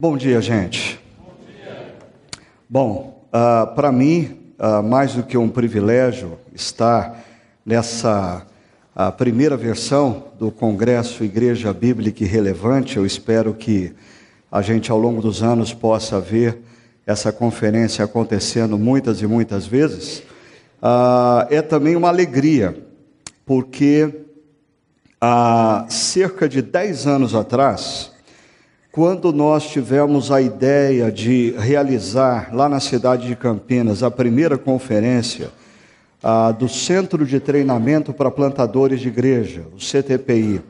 Bom dia, gente. Bom, dia. Bom uh, para mim, uh, mais do que um privilégio estar nessa uh, primeira versão do Congresso Igreja Bíblica e Relevante, eu espero que a gente ao longo dos anos possa ver essa conferência acontecendo muitas e muitas vezes. é também uma alegria, porque há cerca de 10 anos atrás, quando nós tivemos a ideia de realizar lá na cidade de Campinas a primeira conferência ah, do Centro de Treinamento para Plantadores de Igreja, o CTPI,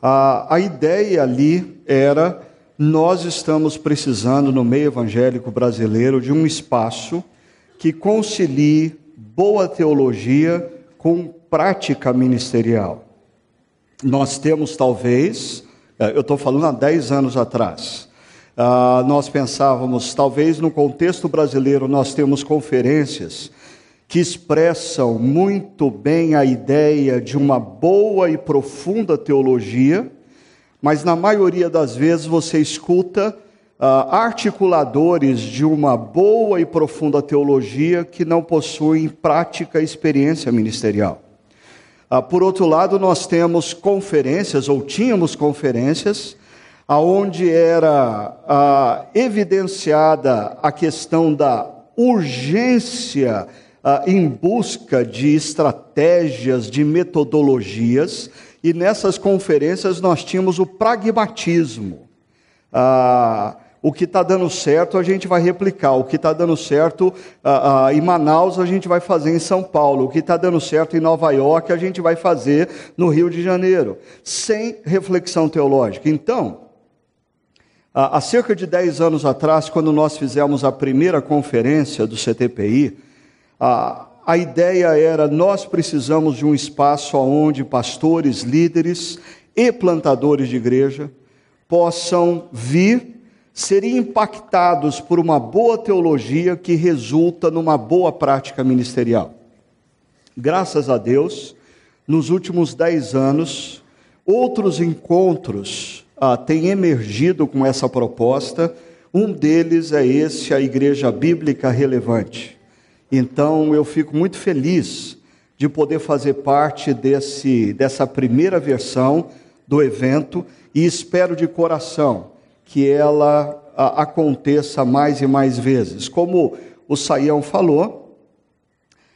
ah, a ideia ali era: nós estamos precisando no meio evangélico brasileiro de um espaço que concilie boa teologia com prática ministerial. Nós temos talvez eu estou falando há 10 anos atrás. Uh, nós pensávamos, talvez no contexto brasileiro, nós temos conferências que expressam muito bem a ideia de uma boa e profunda teologia, mas na maioria das vezes você escuta uh, articuladores de uma boa e profunda teologia que não possuem prática e experiência ministerial. Ah, por outro lado, nós temos conferências, ou tínhamos conferências, aonde era ah, evidenciada a questão da urgência ah, em busca de estratégias, de metodologias, e nessas conferências nós tínhamos o pragmatismo. Ah, o que está dando certo a gente vai replicar, o que está dando certo uh, uh, em Manaus a gente vai fazer em São Paulo, o que está dando certo em Nova York a gente vai fazer no Rio de Janeiro, sem reflexão teológica. Então, uh, há cerca de 10 anos atrás, quando nós fizemos a primeira conferência do CTPI, a ideia era nós precisamos de um espaço onde pastores, líderes e plantadores de igreja possam vir seriam impactados por uma boa teologia que resulta numa boa prática ministerial. Graças a Deus, nos últimos dez anos, outros encontros ah, têm emergido com essa proposta. Um deles é esse, a Igreja Bíblica Relevante. Então, eu fico muito feliz de poder fazer parte desse, dessa primeira versão do evento e espero de coração que ela a, aconteça mais e mais vezes. Como o Saião falou,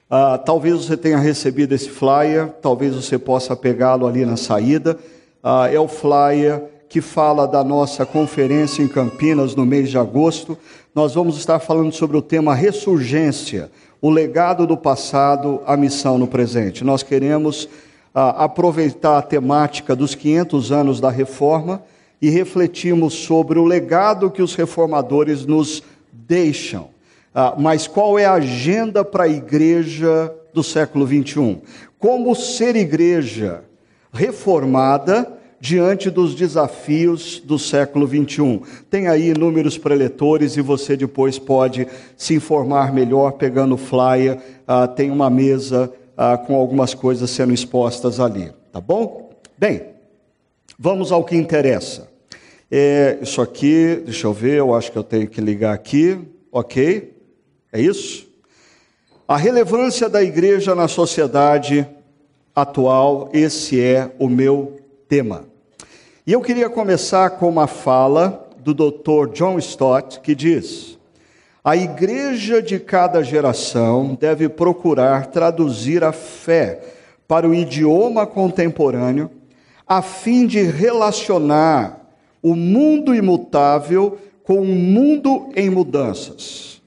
ah, talvez você tenha recebido esse flyer, talvez você possa pegá-lo ali na saída. Ah, é o flyer que fala da nossa conferência em Campinas no mês de agosto. Nós vamos estar falando sobre o tema ressurgência, o legado do passado, a missão no presente. Nós queremos ah, aproveitar a temática dos 500 anos da reforma e refletimos sobre o legado que os reformadores nos deixam. Ah, mas qual é a agenda para a igreja do século 21? Como ser igreja reformada diante dos desafios do século 21? Tem aí números preletores e você depois pode se informar melhor pegando o flyer. Ah, tem uma mesa ah, com algumas coisas sendo expostas ali, tá bom? Bem, vamos ao que interessa. É, isso aqui, deixa eu ver, eu acho que eu tenho que ligar aqui. Ok? É isso? A relevância da igreja na sociedade atual, esse é o meu tema. E eu queria começar com uma fala do Dr. John Stott, que diz: A igreja de cada geração deve procurar traduzir a fé para o idioma contemporâneo, a fim de relacionar o mundo imutável com um mundo em mudanças.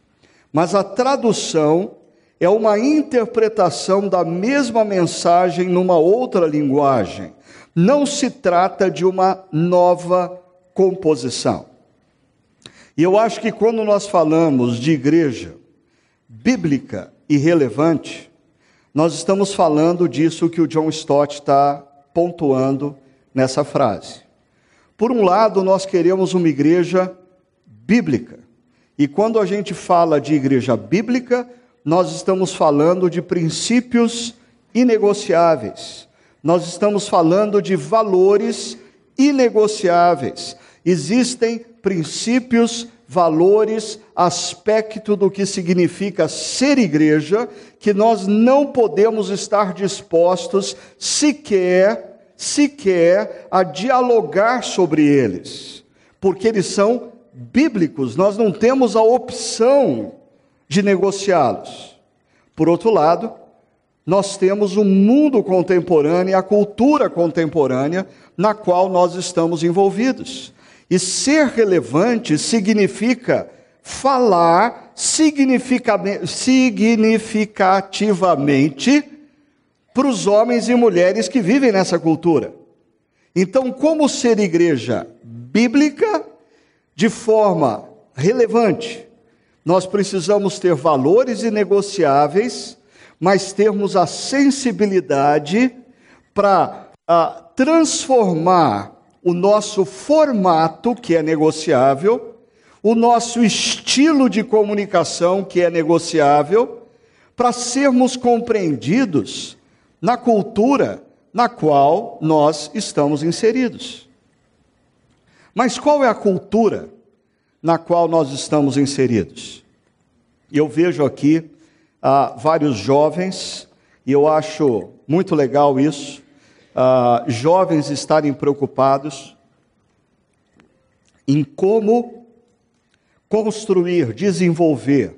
Mas a tradução é uma interpretação da mesma mensagem numa outra linguagem. Não se trata de uma nova composição. E eu acho que quando nós falamos de igreja bíblica e relevante, nós estamos falando disso que o John Stott está pontuando nessa frase. Por um lado, nós queremos uma igreja bíblica. E quando a gente fala de igreja bíblica, nós estamos falando de princípios inegociáveis. Nós estamos falando de valores inegociáveis. Existem princípios, valores, aspecto do que significa ser igreja, que nós não podemos estar dispostos sequer, sequer a dialogar sobre eles, porque eles são bíblicos, nós não temos a opção de negociá-los. Por outro lado, nós temos o mundo contemporâneo, a cultura contemporânea na qual nós estamos envolvidos. E ser relevante significa falar significativamente para os homens e mulheres que vivem nessa cultura. Então, como ser igreja bíblica de forma relevante? Nós precisamos ter valores inegociáveis mas termos a sensibilidade para uh, transformar o nosso formato, que é negociável, o nosso estilo de comunicação, que é negociável, para sermos compreendidos na cultura na qual nós estamos inseridos. Mas qual é a cultura na qual nós estamos inseridos? Eu vejo aqui ah, vários jovens, e eu acho muito legal isso, ah, jovens estarem preocupados em como construir, desenvolver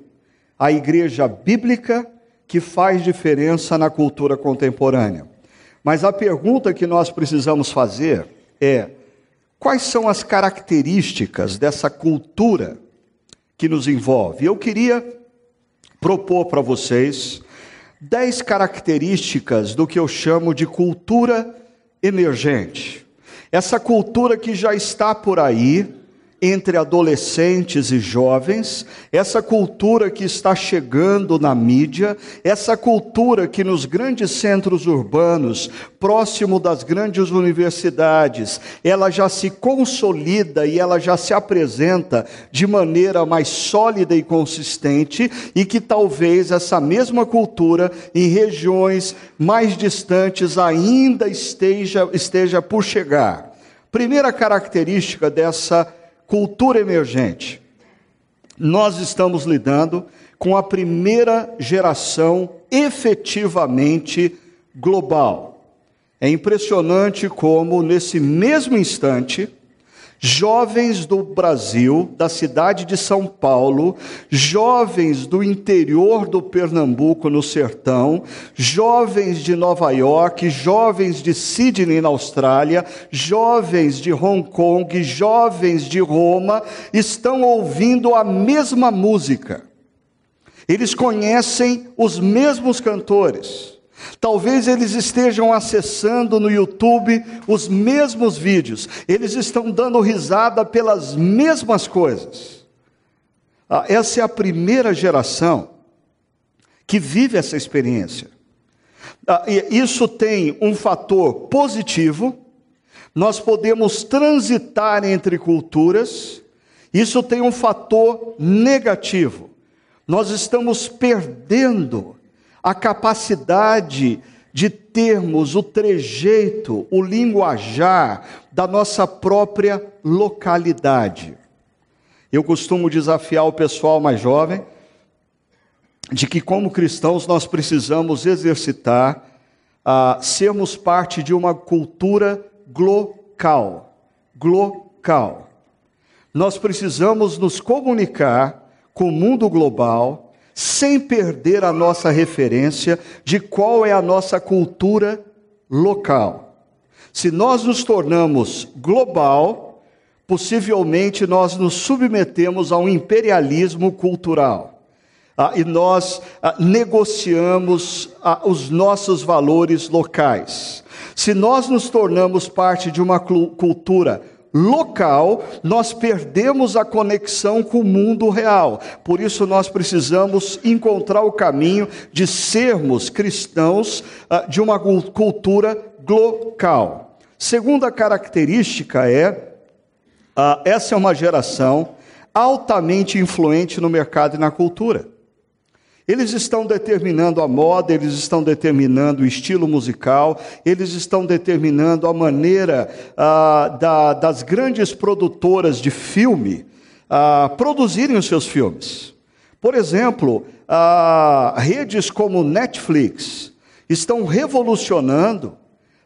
a igreja bíblica que faz diferença na cultura contemporânea. Mas a pergunta que nós precisamos fazer é: quais são as características dessa cultura que nos envolve? Eu queria propor para vocês dez características do que eu chamo de cultura emergente. Essa cultura que já está por aí, entre adolescentes e jovens, essa cultura que está chegando na mídia, essa cultura que nos grandes centros urbanos, próximo das grandes universidades, ela já se consolida e ela já se apresenta de maneira mais sólida e consistente, e que talvez essa mesma cultura em regiões mais distantes ainda esteja, esteja por chegar. Primeira característica dessa emergente. Nós estamos lidando com a primeira geração efetivamente global. É impressionante como, nesse mesmo instante, jovens do Brasil, da cidade de São Paulo, jovens do interior do Pernambuco, no sertão, jovens de Nova York, jovens de Sydney, na Austrália, jovens de Hong Kong, jovens de Roma, estão ouvindo a mesma música. Eles conhecem os mesmos cantores. Talvez eles estejam acessando no YouTube os mesmos vídeos, eles estão dando risada pelas mesmas coisas. Ah, essa é a primeira geração que vive essa experiência. Ah, isso tem um fator positivo, nós podemos transitar entre culturas, isso tem um fator negativo, nós estamos perdendo a capacidade de termos o trejeito, o linguajar da nossa própria localidade. Eu costumo desafiar o pessoal mais jovem de que, como cristãos, nós precisamos exercitar a sermos parte de uma cultura glocal. Glocal. Nós precisamos nos comunicar com o mundo global sem perder a nossa referência de qual é a nossa cultura local. Se nós nos tornamos global, possivelmente nós nos submetemos a um imperialismo cultural. Ah, e nós ah, negociamos ah, os nossos valores locais. Se nós nos tornamos parte de uma cultura local, nós perdemos a conexão com o mundo real. Por isso, nós precisamos encontrar o caminho de sermos cristãos uh, de uma cultura local. Segunda característica é: uh, essa é uma geração altamente influente no mercado e na cultura. Eles estão determinando a moda, eles estão determinando o estilo musical, eles estão determinando a maneira ah, da, das grandes produtoras de filme ah, produzirem os seus filmes. Por exemplo, ah, redes como Netflix estão revolucionando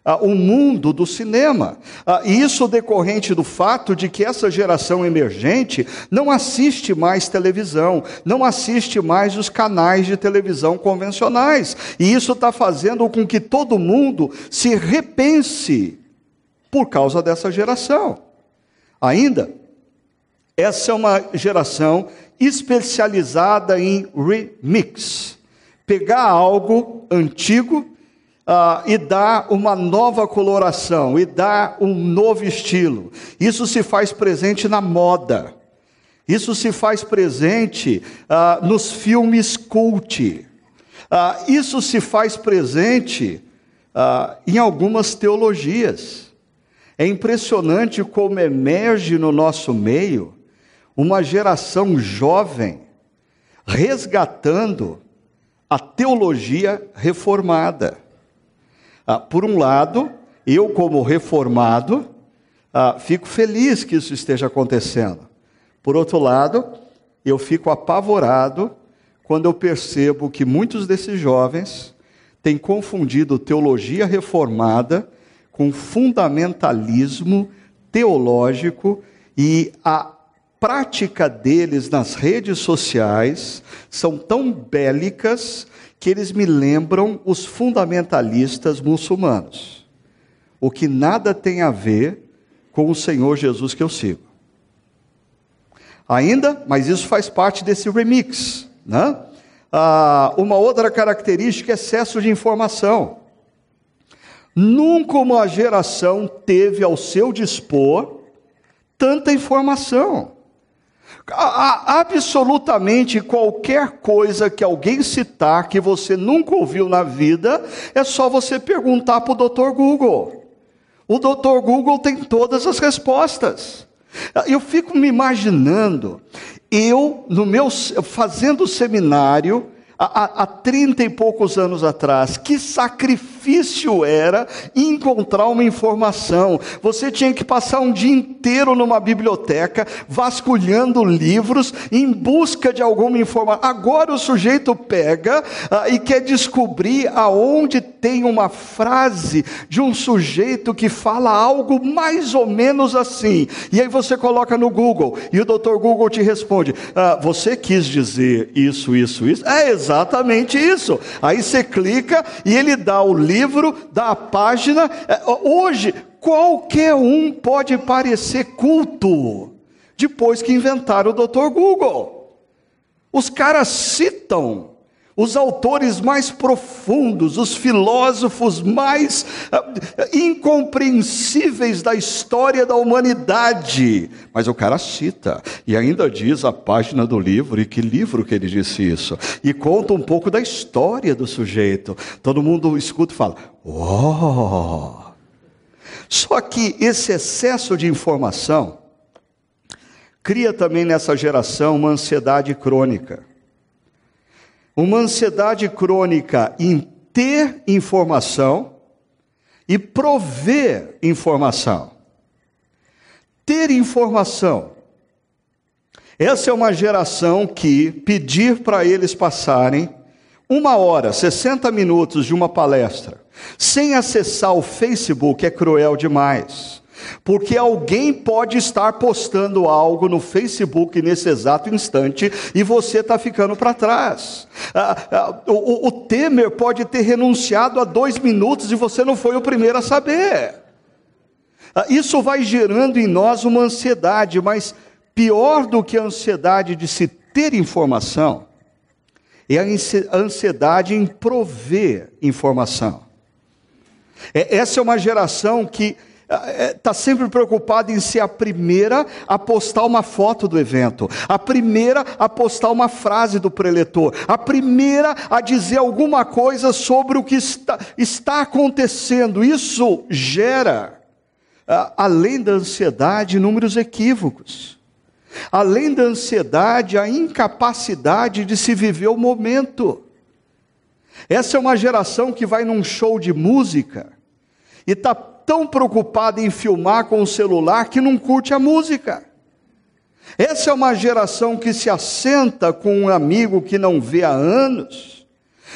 o mundo do cinema. Ah, e isso decorrente do fato de que essa geração emergente não assiste mais televisão, não assiste mais os canais de televisão convencionais. E isso está fazendo com que todo mundo se repense por causa dessa geração. Ainda, essa é uma geração especializada em remix. Pegar algo antigo uh, e dar uma nova coloração, e dar um novo estilo. Isso se faz presente na moda. Isso se faz presente uh, nos filmes cult. Uh, isso se faz presente em algumas teologias. É impressionante como emerge no nosso meio uma geração jovem resgatando a teologia reformada. Ah, por um lado, eu, como reformado, ah, fico feliz que isso esteja acontecendo. Por outro lado, eu fico apavorado quando eu percebo que muitos desses jovens têm confundido teologia reformada com fundamentalismo teológico e a prática deles nas redes sociais são tão bélicas que eles me lembram os fundamentalistas muçulmanos, o que nada tem a ver com o Senhor Jesus que eu sigo. Ainda, mas isso faz parte desse remix, né? Ah, uma outra característica é excesso de informação. Nunca uma geração teve ao seu dispor tanta informação. Absolutamente qualquer coisa que alguém citar que você nunca ouviu na vida, é só você perguntar para o Dr. Google. O Dr. Google tem todas as respostas. Eu fico me imaginando, eu, no meu, fazendo seminário, há, trinta e poucos anos atrás, que sacrifício era encontrar uma informação. Você tinha que passar um dia inteiro numa biblioteca, vasculhando livros, em busca de alguma informação. Agora o sujeito pega ah, e quer descobrir aonde tem uma frase de um sujeito que fala algo mais ou menos assim. E aí você coloca no Google, e o doutor Google te responde: ah, Você quis dizer isso, isso, isso? É exatamente isso. Aí você clica e ele dá o livro, dá a página. É, hoje, qualquer um pode parecer culto, depois que inventaram o Dr. Google. Os caras citam os autores mais profundos, os filósofos mais uh, incompreensíveis da história da humanidade. Mas o cara cita e ainda diz a página do livro e que livro que ele disse isso. E conta um pouco da história do sujeito. Todo mundo escuta e fala: "Oh!" Só que esse excesso de informação cria também nessa geração uma ansiedade crônica uma ansiedade crônica em ter informação e prover informação. Ter informação. Essa é uma geração que pedir para eles passarem uma hora, 60 minutos de uma palestra, sem acessar o Facebook é cruel demais. Porque alguém pode estar postando algo no Facebook nesse exato instante e você está ficando para trás. Ah, ah, o, o Temer pode ter renunciado a dois minutos e você não foi o primeiro a saber. Ah, isso vai gerando em nós uma ansiedade, mas pior do que a ansiedade de se ter informação é a ansiedade em prover informação. É, essa é uma geração que está é, sempre preocupado em ser a primeira a postar uma foto do evento, a primeira a postar uma frase do preletor, a primeira a dizer alguma coisa sobre o que está, está acontecendo. Isso gera, além da ansiedade, inúmeros equívocos. Além da ansiedade, a incapacidade de se viver o momento. Essa é uma geração que vai num show de música e está tão preocupada em filmar com o celular que não curte a música. Essa é uma geração que se assenta com um amigo que não vê há anos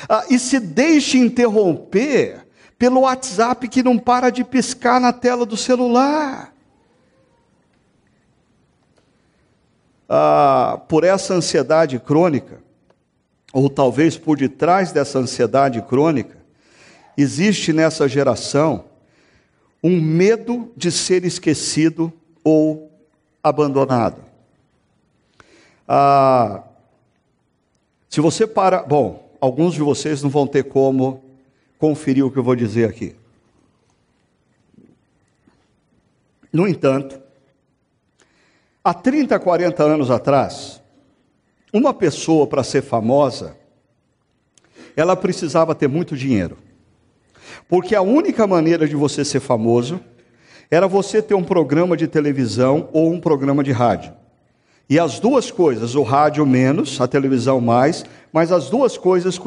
ah, e se deixa interromper pelo WhatsApp que não para de piscar na tela do celular. Ah, por essa ansiedade crônica, ou talvez por detrás dessa ansiedade crônica, existe nessa geração um medo de ser esquecido ou abandonado. Ah, se você para. Bom, alguns de vocês não vão ter como conferir o que eu vou dizer aqui. No entanto, há 30, 40 anos atrás, uma pessoa para ser famosa, ela precisava ter muito dinheiro. Porque a única maneira de você ser famoso era você ter um programa de televisão ou um programa de rádio. E as duas coisas, o rádio menos, a televisão mais, mas as duas coisas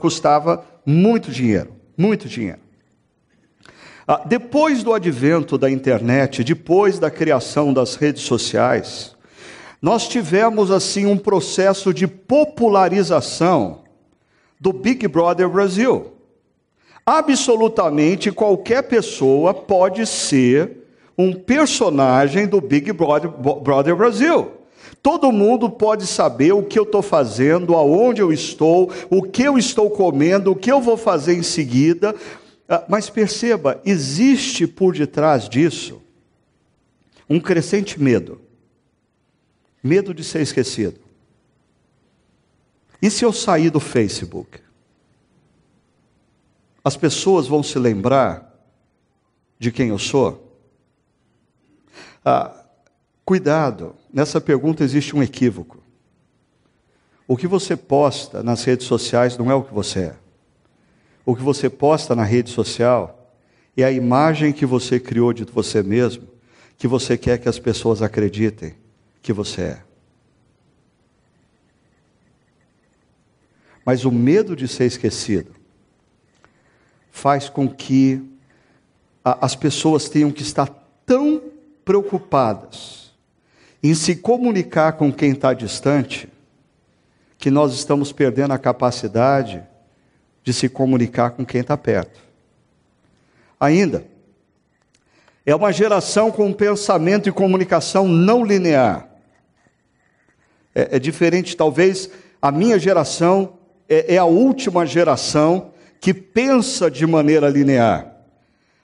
custava muito dinheiro, muito dinheiro. Ah, depois do advento da internet, depois da criação das redes sociais, nós tivemos assim um processo de popularização do Big Brother Brasil. Absolutamente qualquer pessoa pode ser um personagem do Big Brother, Brother Brasil. Todo mundo pode saber o que eu estou fazendo, aonde eu estou, o que eu estou comendo, o que eu vou fazer em seguida. Ah, mas perceba, existe por detrás disso um crescente medo medo de ser esquecido. E se eu sair do Facebook? As pessoas vão se lembrar de quem eu sou? Ah, Cuidado, nessa pergunta existe um equívoco. O que você posta nas redes sociais não é o que você é. O que você posta na rede social é a imagem que você criou de você mesmo, que você quer que as pessoas acreditem que você é. Mas o medo de ser esquecido faz com que as pessoas tenham que estar tão preocupadas em se comunicar com quem está distante, que nós estamos perdendo a capacidade de se comunicar com quem está perto. Ainda, é uma geração com pensamento e comunicação não linear. É, é diferente, talvez, a minha geração é, é, a última geração que pensa de maneira linear.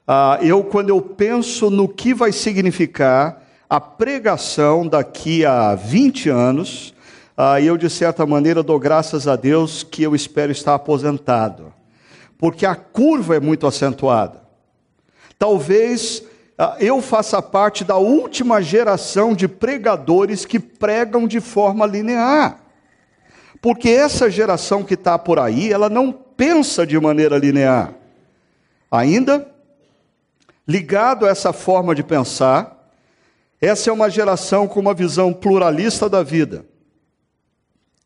Ah, eu, quando eu penso no que vai significar a pregação daqui a 20 anos, ah, eu, de certa maneira, dou graças a Deus que eu espero estar aposentado, porque a curva é muito acentuada. Talvez ah, eu faça parte da última geração de pregadores que pregam de forma linear. Porque essa geração que está por aí, ela não pensa de maneira linear. Ainda, ligado a essa forma de pensar, essa é uma geração com uma visão pluralista da vida.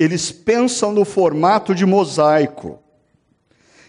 Eles pensam no formato de mosaico.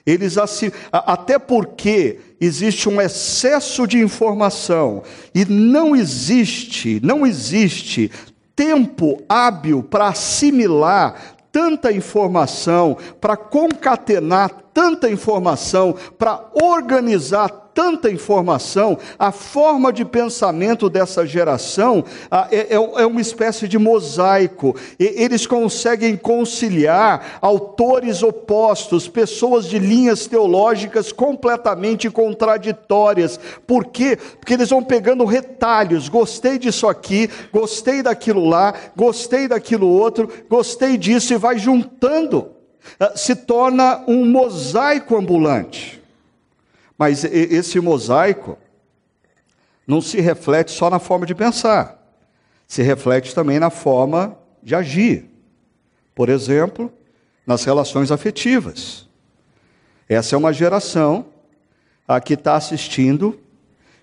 Eles assim, até porque existe um excesso de informação e não existe, não existe tempo hábil para assimilar tanta informação, para concatenar tanta informação, para organizar tanta informação, a forma de pensamento dessa geração ah, é, é, uma espécie de mosaico. E, eles conseguem conciliar autores opostos, pessoas de linhas teológicas completamente contraditórias. Por quê? Porque eles vão pegando retalhos. Gostei disso aqui, gostei daquilo lá, gostei daquilo outro, gostei disso e vai juntando. Ah, se torna um mosaico ambulante. Mas esse mosaico não se reflete só na forma de pensar, se reflete também na forma de agir. Por exemplo, nas relações afetivas. Essa é uma geração a que está assistindo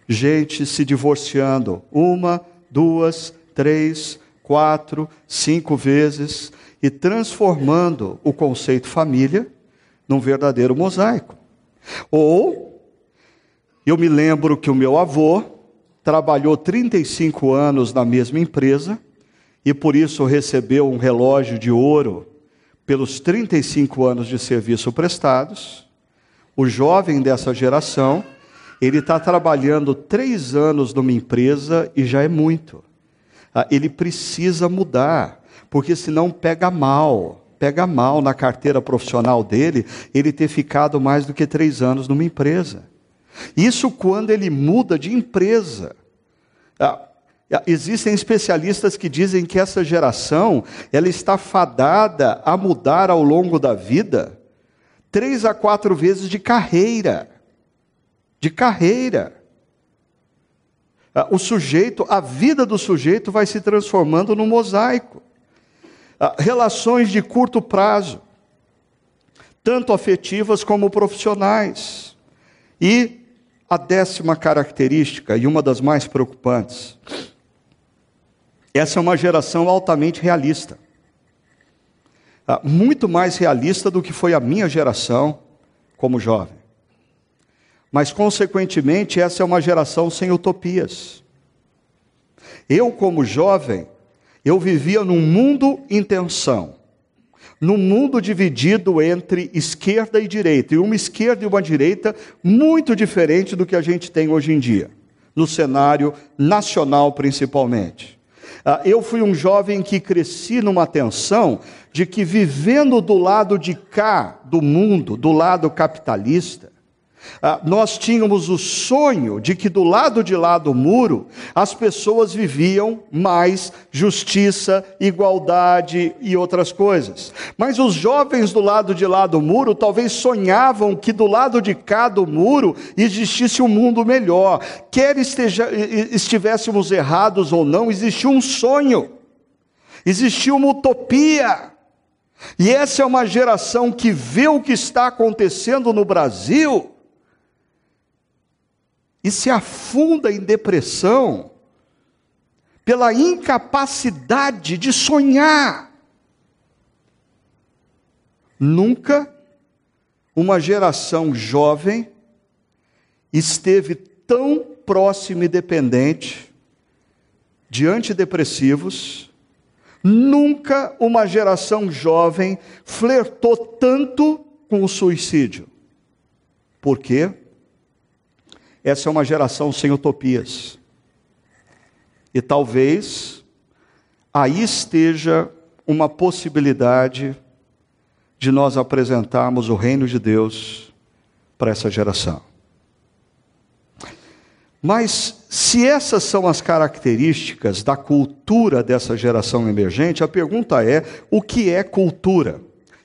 gente se divorciando uma, duas, três, quatro, cinco vezes e transformando o conceito família num verdadeiro mosaico. Ou, eu me lembro que o meu avô trabalhou 35 anos na mesma empresa e por isso recebeu um relógio de ouro pelos 35 anos de serviço prestados. O jovem dessa geração, ele está trabalhando três anos numa empresa e já é muito. Ah, ele precisa mudar, porque senão pega mal. Pega mal na carteira profissional dele ele ter ficado mais do que três anos numa empresa. Isso quando ele muda de empresa. Ah, existem especialistas que dizem que essa geração ela está fadada a mudar ao longo da vida três a quatro vezes de carreira. De carreira. Ah, o sujeito, a vida do sujeito vai se transformando num mosaico. Ah, relações de curto prazo, tanto afetivas como profissionais. E a décima característica, e uma das mais preocupantes, essa é uma geração altamente realista. Ah, muito mais realista do que foi a minha geração como jovem. Mas, consequentemente, essa é uma geração sem utopias. Eu, como jovem, eu vivia num mundo em tensão num mundo dividido entre esquerda e direita, e uma esquerda e uma direita muito diferente do que a gente tem hoje em dia, no cenário nacional principalmente. Ah, eu fui um jovem que cresci numa tensão de que vivendo do lado de cá do mundo, do lado capitalista, nós tínhamos o sonho de que do lado de lá do muro as pessoas viviam mais justiça, igualdade e outras coisas. Mas os jovens do lado de lá do muro talvez sonhavam que do lado de cá do muro existisse um mundo melhor. Quer esteja, estivéssemos errados ou não, existia um sonho, existia uma utopia. E essa é uma geração que vê o que está acontecendo no Brasil e se afunda em depressão pela incapacidade de sonhar. Nunca uma geração jovem esteve tão próxima e dependente de antidepressivos. Nunca uma geração jovem flertou tanto com o suicídio. Por quê? Essa é uma geração sem utopias. E talvez aí esteja uma possibilidade de nós apresentarmos o reino de Deus para essa geração. Mas se essas são as características da cultura dessa geração emergente, a pergunta é: o que é cultura?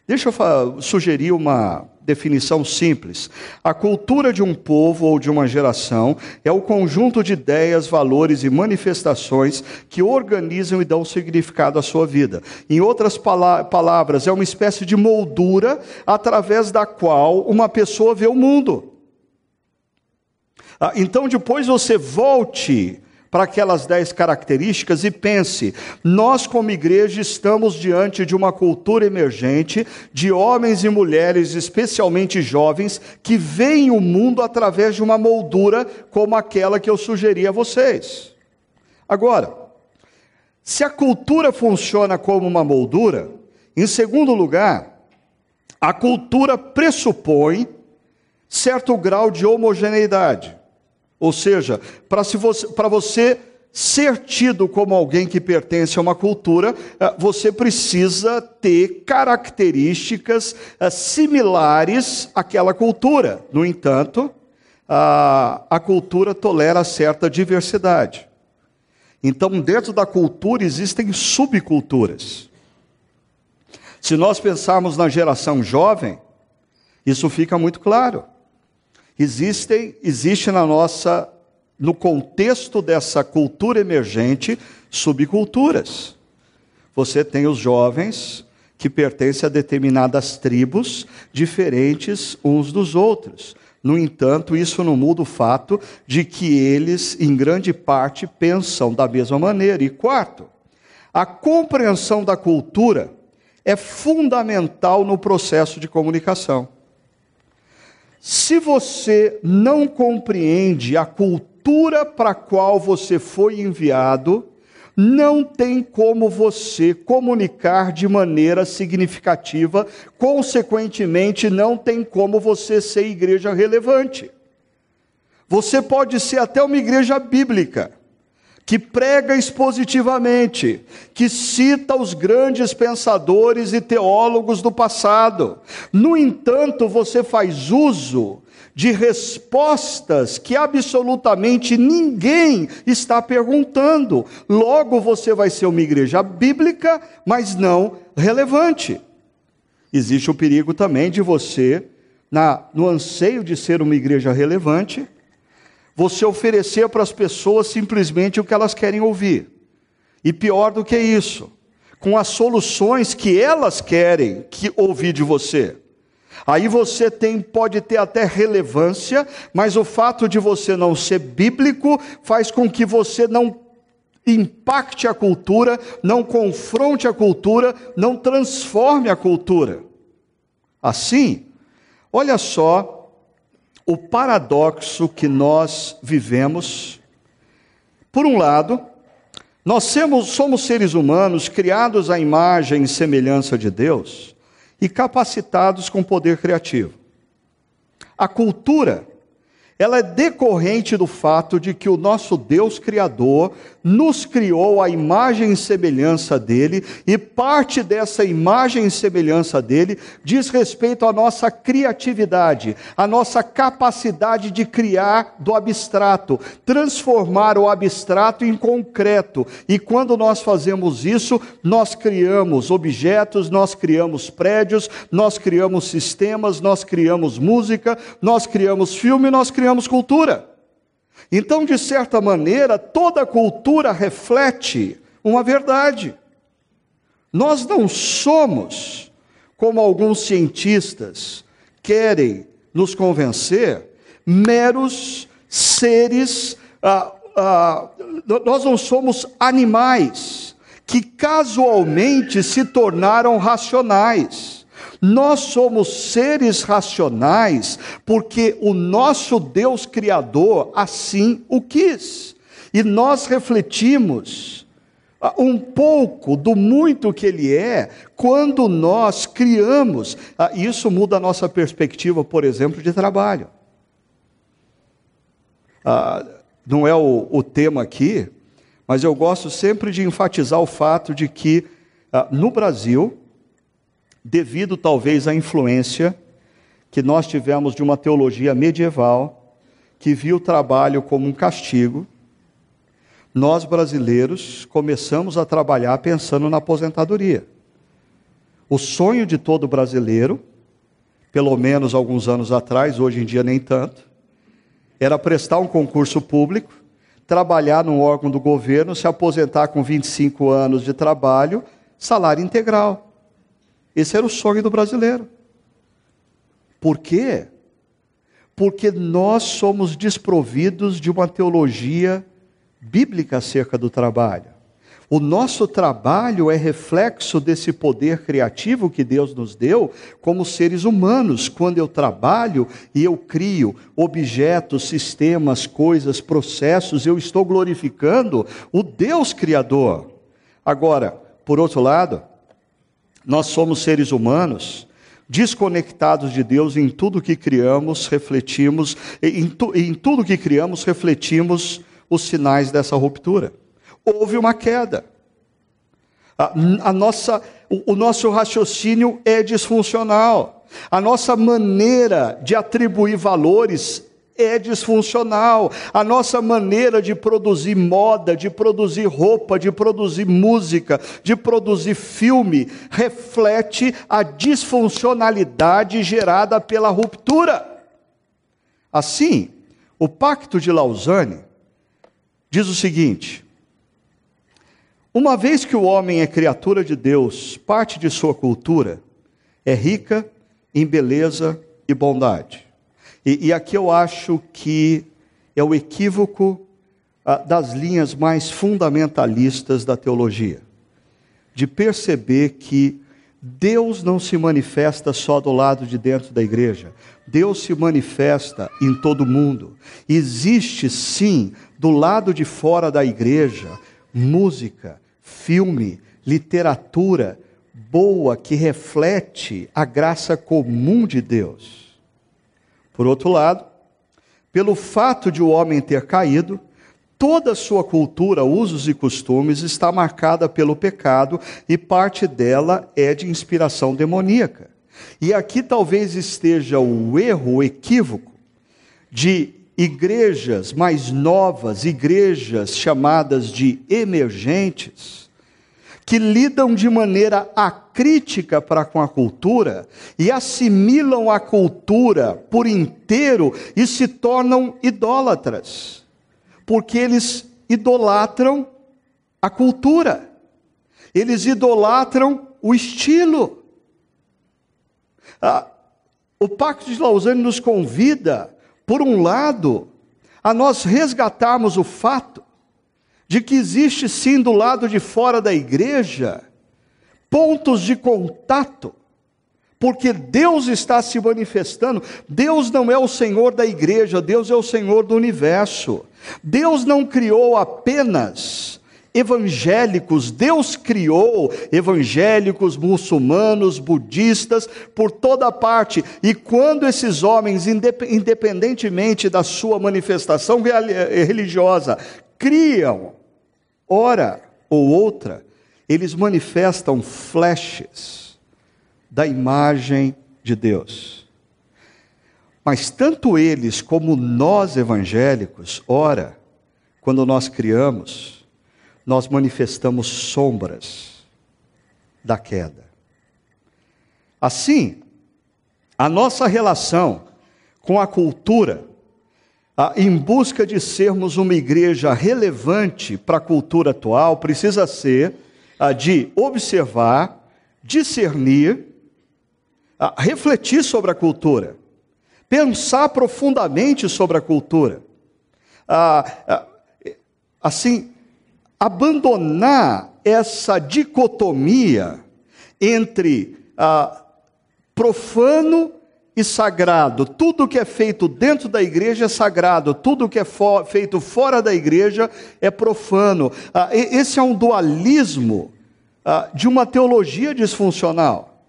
Deixa eu sugerir uma definição simples. A cultura de um povo ou de uma geração é o conjunto de ideias, valores e manifestações que organizam e dão significado à sua vida. Em outras palavras, é uma espécie de moldura através da qual uma pessoa vê o mundo. Ah, então, depois você volte para aquelas dez características e pense: nós, como igreja, estamos diante de uma cultura emergente de homens e mulheres, especialmente jovens, que veem o mundo através de uma moldura como aquela que eu sugeri a vocês. Agora, se a cultura funciona como uma moldura, em segundo lugar, a cultura pressupõe certo grau de homogeneidade. Ou seja, para você, você ser tido como alguém que pertence a uma cultura, eh, você precisa ter características eh, similares àquela cultura. No entanto, a cultura tolera certa diversidade. Então, dentro da cultura existem subculturas. Se nós pensarmos na geração jovem, isso fica muito claro. Existem, existe na nossa, no contexto dessa cultura emergente, subculturas. Você tem os jovens que pertencem a determinadas tribos diferentes uns dos outros. No entanto, isso não muda o fato de que eles, em grande parte, pensam da mesma maneira. E quarto, A compreensão da cultura é fundamental no processo de comunicação. Se você não compreende a cultura para a qual você foi enviado, não tem como você comunicar de maneira significativa, consequentemente, não tem como você ser igreja relevante. Você pode ser até uma igreja bíblica, que prega expositivamente, que cita os grandes pensadores e teólogos do passado. No entanto, você faz uso de respostas que absolutamente ninguém está perguntando. Logo, você vai ser uma igreja bíblica, mas não relevante. Existe o perigo também de você, na, no anseio de ser uma igreja relevante, você oferecer para as pessoas simplesmente o que elas querem ouvir. E pior do que isso, com as soluções que elas querem que ouvir de você. Aí você tem, pode ter até relevância, mas o fato de você não ser bíblico faz com que você não impacte a cultura, não confronte a cultura, não transforme a cultura. Assim, olha só o paradoxo que nós vivemos. Por um lado, nós somos, seres humanos criados à imagem e semelhança de Deus e capacitados com poder criativo. A cultura ela é decorrente do fato de que o nosso Deus Criador nos criou a imagem e semelhança dele, e parte dessa imagem e semelhança dele diz respeito à nossa criatividade, à nossa capacidade de criar do abstrato, transformar o abstrato em concreto. E quando nós fazemos isso, nós criamos objetos, nós criamos prédios, nós criamos sistemas, nós criamos música, nós criamos filme, nós criamos cultura. Então, de certa maneira, toda cultura reflete uma verdade. Nós não somos, como alguns cientistas querem nos convencer, meros seres, ah, ah, nós não somos animais que casualmente se tornaram racionais. Nós somos seres racionais porque o nosso Deus Criador assim o quis. E nós refletimos ah, um pouco do muito que Ele é quando nós criamos. Ah, isso muda a nossa perspectiva, por exemplo, de trabalho. Ah, não é o, o tema aqui, mas eu gosto sempre de enfatizar o fato de que no Brasil, devido talvez à influência que nós tivemos de uma teologia medieval que viu o trabalho como um castigo. Nós brasileiros começamos a trabalhar pensando na aposentadoria. O sonho de todo brasileiro, pelo menos alguns anos atrás, hoje em dia nem tanto, era prestar um concurso público, trabalhar num órgão do governo, se aposentar com 25 anos de trabalho, salário integral. Esse era o sonho do brasileiro. Por quê? Porque nós somos desprovidos de uma teologia bíblica acerca do trabalho. O nosso trabalho é reflexo desse poder criativo que Deus nos deu como seres humanos. Quando eu trabalho e eu crio objetos, sistemas, coisas, processos, eu estou glorificando o Deus Criador. Agora, por outro lado, nós somos seres humanos desconectados de Deus em tudo que criamos, refletimos, em, tu, em tudo que criamos, refletimos os sinais dessa ruptura. Houve uma queda. A, a nossa, o, o nosso raciocínio é disfuncional. A nossa maneira de atribuir valores é disfuncional. A nossa maneira de produzir moda, de produzir roupa, de produzir música, de produzir filme, reflete a disfuncionalidade gerada pela ruptura. Assim, o Pacto de Lausanne diz o seguinte: uma vez que o homem é criatura de Deus, parte de sua cultura é rica em beleza e bondade. E, e aqui eu acho que é o equívoco ah, das linhas mais fundamentalistas da teologia. de perceber que Deus não se manifesta só do lado de dentro da igreja. Deus se manifesta em todo mundo. Existe sim, do lado de fora da igreja, música, filme, literatura boa que reflete a graça comum de Deus. Por outro lado, pelo fato de o homem ter caído, toda a sua cultura, usos e costumes está marcada pelo pecado e parte dela é de inspiração demoníaca. E aqui talvez esteja o erro, o equívoco de igrejas mais novas, igrejas chamadas de emergentes, que lidam de maneira acrítica para com a cultura e assimilam a cultura por inteiro e se tornam idólatras, porque eles idolatram a cultura, eles idolatram o estilo. Ah, o Pacto de Lausanne nos convida, por um lado, a nós resgatarmos o fato de que existe sim do lado de fora da igreja pontos de contato, porque Deus está se manifestando. Deus não é o Senhor da igreja, Deus é o Senhor do universo. Deus não criou apenas evangélicos, Deus criou evangélicos, muçulmanos, budistas, por toda parte. E quando esses homens, independentemente da sua manifestação religiosa, criam, hora ou outra, eles manifestam flashes da imagem de Deus. Mas tanto eles como nós evangélicos, ora, quando nós criamos, nós manifestamos sombras da queda. Assim, a nossa relação com a cultura, em busca de sermos uma igreja relevante para a cultura atual, precisa ser de observar, discernir, refletir sobre a cultura, pensar profundamente sobre a cultura. Assim, abandonar essa dicotomia entre ah, profano e sagrado. Tudo que é feito dentro da igreja é sagrado, tudo que é feito fora da igreja é profano. Ah, esse é um dualismo ah, de uma teologia disfuncional.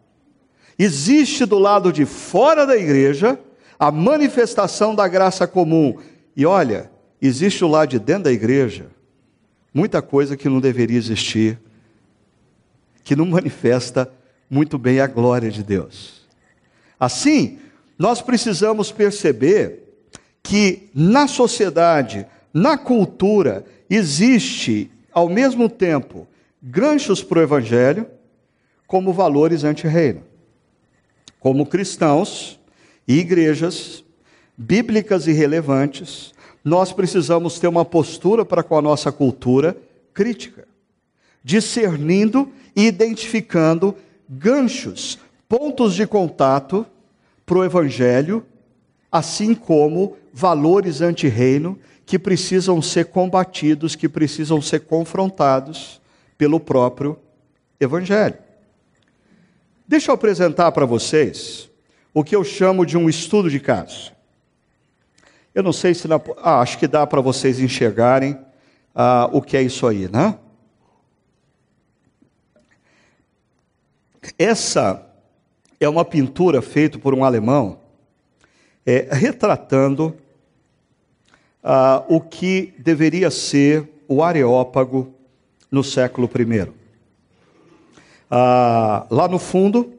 Existe do lado de fora da igreja a manifestação da graça comum. E olha, existe o lado de dentro da igreja muita coisa que não deveria existir, que não manifesta muito bem a glória de Deus. Assim, nós precisamos perceber que na sociedade, na cultura, existe, ao mesmo tempo, ganchos para o Evangelho, como valores anti-reino. Como cristãos e igrejas bíblicas e relevantes, nós precisamos ter uma postura para com a nossa cultura crítica, discernindo e identificando ganchos, pontos de contato para o Evangelho, assim como valores anti-reino que precisam ser combatidos, que precisam ser confrontados pelo próprio Evangelho. Deixa eu apresentar para vocês o que eu chamo de um estudo de caso. Eu não sei se. Na, ah, acho que dá para vocês enxergarem ah, o que é isso aí, né? Essa é uma pintura feita por um alemão, é, retratando ah, o que deveria ser o Areópago no século I. Ah, lá no fundo,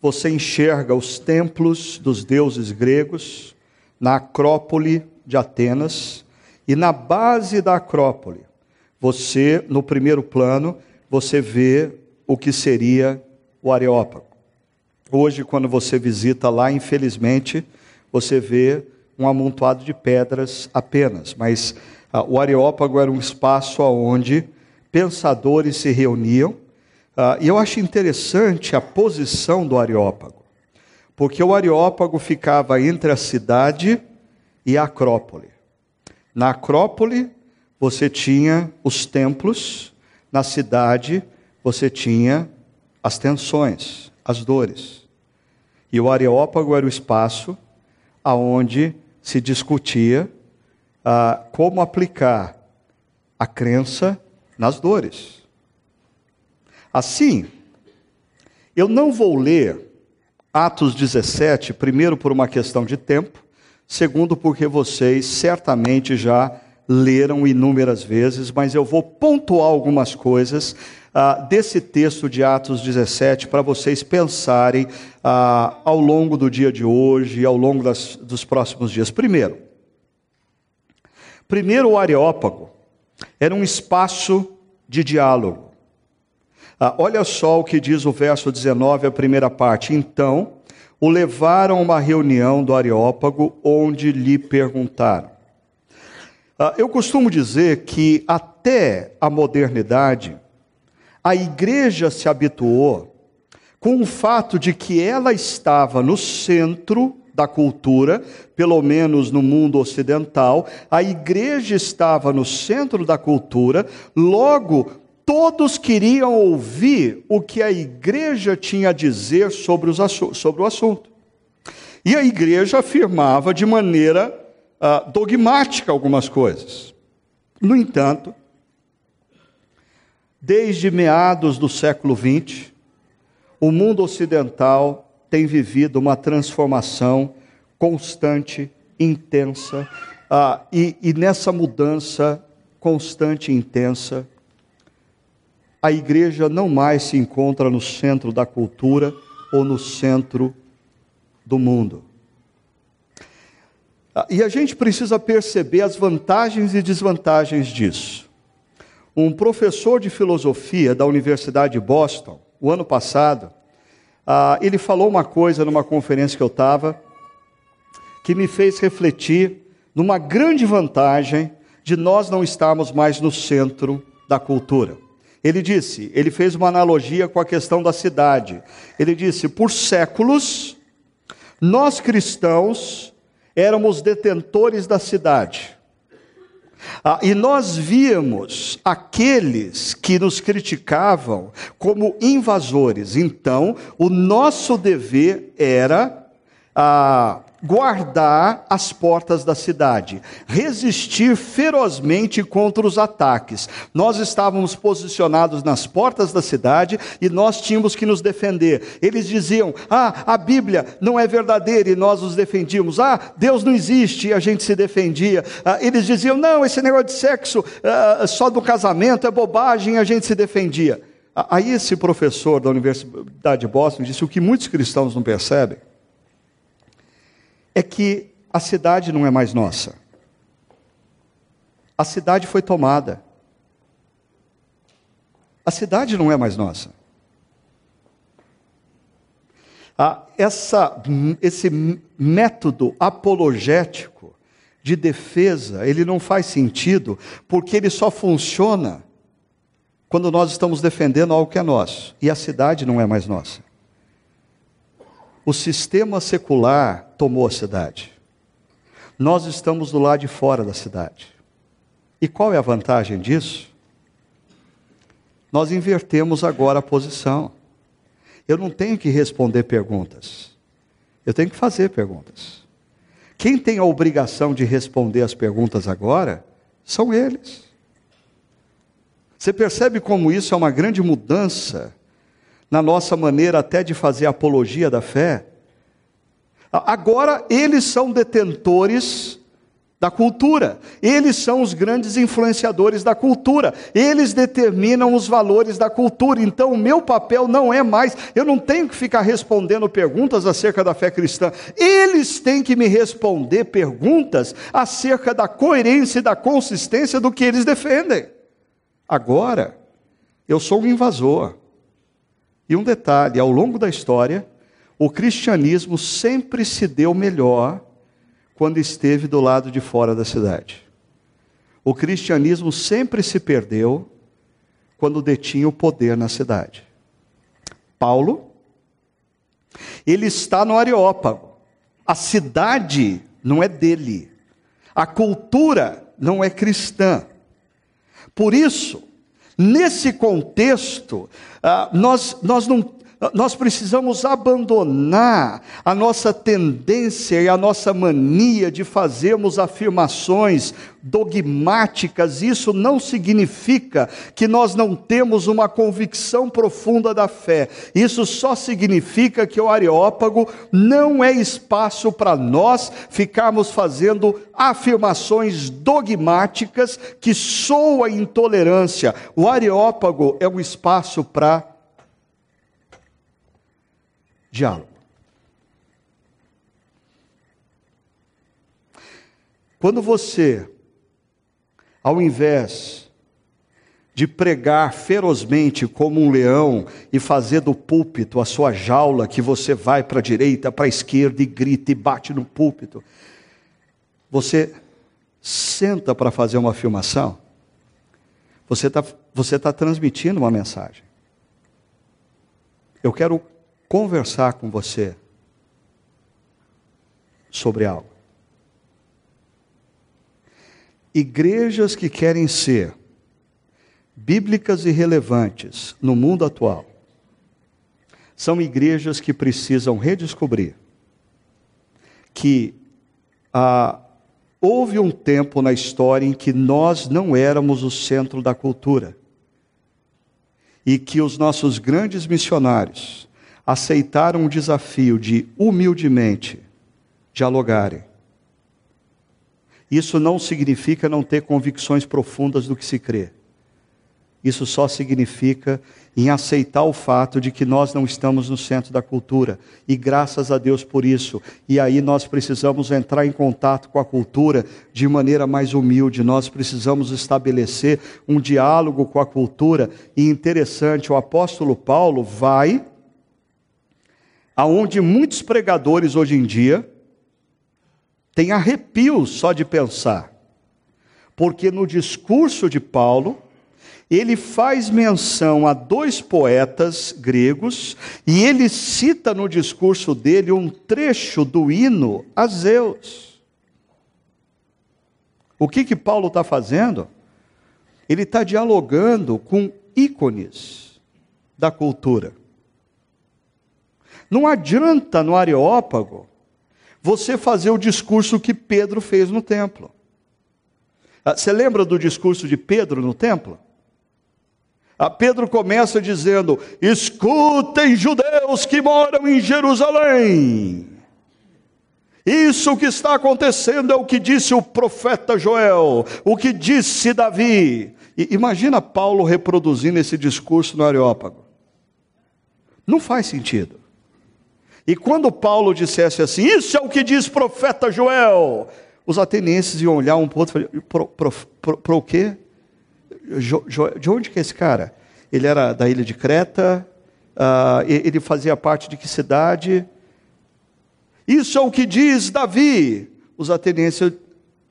você enxerga os templos dos deuses gregos, na Acrópole de Atenas, e na base da Acrópole, você, no primeiro plano, você vê o que seria o Areópago. Hoje, quando você visita lá, infelizmente, você vê um amontoado de pedras apenas, mas ah, o Areópago era um espaço onde pensadores se reuniam, ah, e eu acho interessante a posição do Areópago porque o Areópago ficava entre a cidade e a Acrópole. Na Acrópole, você tinha os templos, na cidade, você tinha as tensões, as dores. E o Areópago era o espaço aonde se discutia ah, como aplicar a crença nas dores. Assim, eu não vou ler Atos 17, primeiro por uma questão de tempo, segundo porque vocês certamente já leram inúmeras vezes, mas eu vou pontuar algumas coisas ah, desse texto de Atos 17 para vocês pensarem ah, ao longo do dia de hoje e ao longo das, dos próximos dias. Primeiro, primeiro o Areópago era um espaço de diálogo. Ah, olha só o que diz o verso 19, a primeira parte. Então, o levaram a uma reunião do Areópago, onde lhe perguntaram. Ah, eu costumo dizer que até a modernidade, a igreja se habituou com o fato de que ela estava no centro da cultura, pelo menos no mundo ocidental, a igreja estava no centro da cultura, logo todos queriam ouvir o que a igreja tinha a dizer sobre, sobre o assunto. E a igreja afirmava de maneira uh, dogmática algumas coisas. No entanto, Desde meados do século XX, o mundo ocidental tem vivido uma transformação constante, intensa, uh, e, e nessa mudança constante e intensa, a igreja não mais se encontra no centro da cultura ou no centro do mundo. Ah, e a gente precisa perceber as vantagens e desvantagens disso um professor de filosofia da Universidade de Boston, o ano passado, ah, ele falou uma coisa numa conferência que eu estava, que me fez refletir numa grande vantagem de nós não estarmos mais no centro da cultura. Ele disse, ele fez uma analogia com a questão da cidade. Ele disse: por séculos, nós cristãos éramos detentores da cidade. Ah, e nós víamos aqueles que nos criticavam como invasores. Então, o nosso dever era ah, guardar as portas da cidade, resistir ferozmente contra os ataques. Nós estávamos posicionados nas portas da cidade e nós tínhamos que nos defender. Eles diziam: "Ah, a Bíblia não é verdadeira" e nós os defendíamos. "Ah, Deus não existe" e a gente se defendia. Ah, eles diziam: "Não, esse negócio de sexo ah, só do casamento é bobagem" e a gente se defendia. Ah, aí esse professor da Universidade de Boston disse o que muitos cristãos não percebem é que a cidade não é mais nossa. A cidade foi tomada. A cidade não é mais nossa. Ah, essa, esse método apologético de defesa, ele não faz sentido, porque ele só funciona quando nós estamos defendendo algo que é nosso, e a cidade não é mais nossa. O sistema secular tomou a cidade. Nós estamos do lado de fora da cidade. E qual é a vantagem disso? Nós invertemos agora a posição. Eu não tenho que responder perguntas. Eu tenho que fazer perguntas. Quem tem a obrigação de responder as perguntas agora são eles. Você percebe como isso é uma grande mudança na nossa maneira até de fazer apologia da fé. Agora eles são detentores da cultura, eles são os grandes influenciadores da cultura, eles determinam os valores da cultura. Então, o meu papel não é mais, eu não tenho que ficar respondendo perguntas acerca da fé cristã, eles têm que me responder perguntas acerca da coerência e da consistência do que eles defendem. Agora, eu sou um invasor. E um detalhe: ao longo da história, o cristianismo sempre se deu melhor quando esteve do lado de fora da cidade. O cristianismo sempre se perdeu quando detinha o poder na cidade. Paulo, ele está no Areópago. A cidade não é dele. A cultura não é cristã. Por isso, Nesse contexto, ah, nós, nós não nós precisamos abandonar a nossa tendência e a nossa mania de fazermos afirmações dogmáticas. Isso não significa que nós não temos uma convicção profunda da fé. Isso só significa que o Areópago não é espaço para nós ficarmos fazendo afirmações dogmáticas que soa intolerância. O Areópago é um espaço para diálogo. Quando você, ao invés de pregar ferozmente como um leão e fazer do púlpito a sua jaula, que você vai para a direita, para a esquerda e grita e bate no púlpito, você senta para fazer uma afirmação, você está você tá transmitindo uma mensagem. Eu quero conversar com você sobre algo. Igrejas que querem ser bíblicas e relevantes no mundo atual são igrejas que precisam redescobrir que ah, houve um tempo na história em que nós não éramos o centro da cultura e que os nossos grandes missionários aceitaram o desafio de humildemente dialogarem. Isso não significa não ter convicções profundas do que se crê. Isso só significa em aceitar o fato de que nós não estamos no centro da cultura. E graças a Deus por isso. E aí nós precisamos entrar em contato com a cultura de maneira mais humilde. Nós precisamos estabelecer um diálogo com a cultura. E interessante, o apóstolo Paulo vai aonde muitos pregadores hoje em dia têm arrepios só de pensar. Porque no discurso de Paulo, ele faz menção a dois poetas gregos e ele cita no discurso dele um trecho do hino a Zeus. O que que Paulo está fazendo? Ele está dialogando com ícones da cultura. Não adianta no Areópago você fazer o discurso que Pedro fez no templo. Ah, você lembra do discurso de Pedro no templo? A Pedro começa dizendo: Escutem, judeus que moram em Jerusalém. Isso que está acontecendo é o que disse o profeta Joel, o que disse Davi. E imagina Paulo reproduzindo esse discurso no Areópago. Não faz sentido. E quando Paulo dissesse assim, isso é o que diz profeta Joel, os atenienses iam olhar um para o outro e falar, para o quê? Jo, jo, de onde que é esse cara? Ele era da ilha de Creta, uh, ele fazia parte de que cidade? Isso é o que diz Davi. Os atenienses,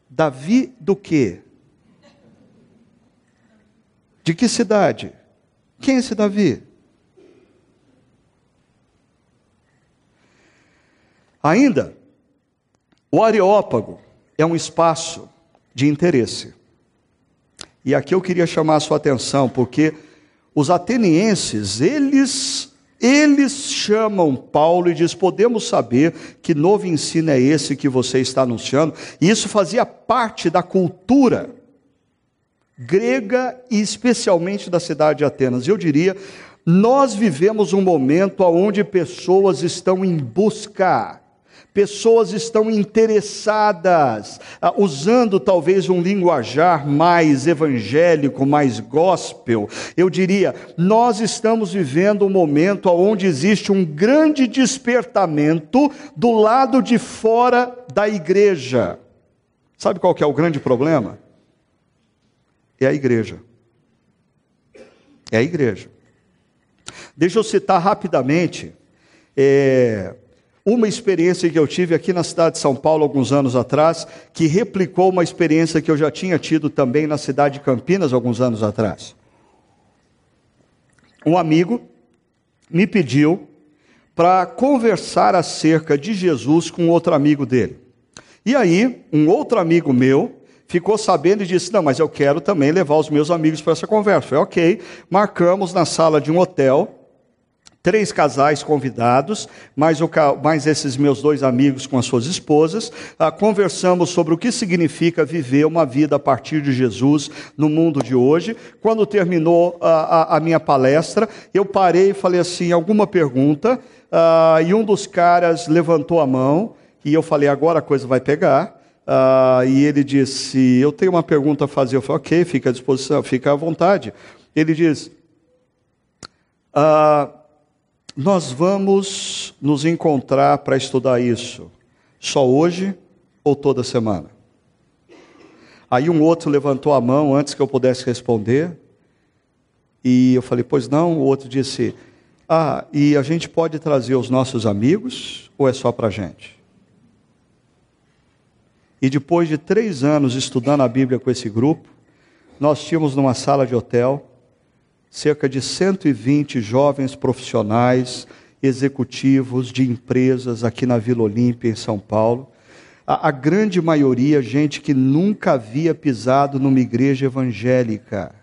Davi do quê? De que cidade? Quem é esse Davi? Ainda, o Areópago é um espaço de interesse. E aqui eu queria chamar a sua atenção, porque os atenienses, eles eles chamam Paulo e diz: "Podemos saber que novo ensino é esse que você está anunciando?" E isso fazia parte da cultura grega e especialmente da cidade de Atenas. Eu diria, nós vivemos um momento onde pessoas estão em busca Pessoas estão interessadas, ah, usando talvez um linguajar mais evangélico, mais gospel. Eu diria, nós estamos vivendo um momento onde existe um grande despertamento do lado de fora da igreja. Sabe qual que é o grande problema? É a igreja. É a igreja. Deixa eu citar rapidamente. É, uma experiência que eu tive aqui na cidade de São Paulo alguns anos atrás, que replicou uma experiência que eu já tinha tido também na cidade de Campinas alguns anos atrás. Um amigo me pediu para conversar acerca de Jesus com outro amigo dele. E aí, um outro amigo meu ficou sabendo e disse: Não, mas eu quero também levar os meus amigos para essa conversa. Foi ok. Marcamos na sala de um hotel três casais convidados, mais, o, mais, esses meus dois amigos com as suas esposas. Ah, conversamos sobre o que significa viver uma vida a partir de Jesus no mundo de hoje. Quando terminou a, a, a minha palestra, eu parei e falei assim: alguma pergunta? Ah, e um dos caras levantou a mão e eu falei: agora a coisa vai pegar. Ah, e ele disse: Eu tenho uma pergunta a fazer. Eu falei: Ok, fica à disposição, fica à vontade. Ele diz: ah, nós vamos nos encontrar para estudar isso só hoje ou toda semana? Aí um outro levantou a mão antes que eu pudesse responder. E eu falei, pois não. O outro disse, ah, e a gente pode trazer os nossos amigos ou é só para a gente? E depois de três anos estudando a Bíblia com esse grupo, nós tínhamos numa sala de hotel cerca de 120 jovens profissionais, executivos de empresas aqui na Vila Olímpia, em São Paulo. A, a, grande maioria, gente que nunca havia pisado numa igreja evangélica.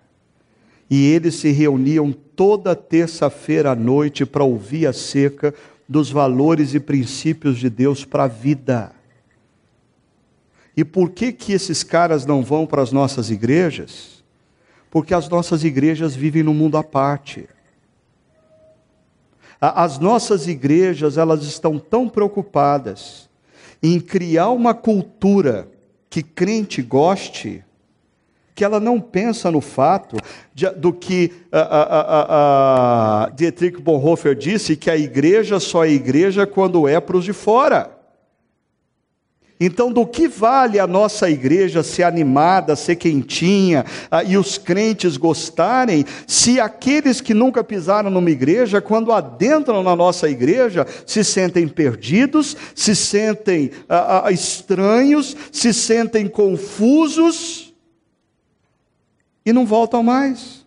E eles se reuniam toda terça-feira à noite para ouvir acerca dos valores e princípios de Deus para a vida. E por que que esses caras não vão para as nossas igrejas? Porque as nossas igrejas vivem num mundo à parte. As nossas igrejas, elas estão tão preocupadas em criar uma cultura que crente goste, que ela não pensa no fato de, do que Dietrich Bonhoeffer disse, que a igreja só é igreja quando é para os de fora. Então, do que vale a nossa igreja ser animada, ser quentinha ah, e os crentes gostarem, se aqueles que nunca pisaram numa igreja, quando adentram na nossa igreja, se sentem perdidos, se sentem ah, ah, estranhos, se sentem confusos e não voltam mais?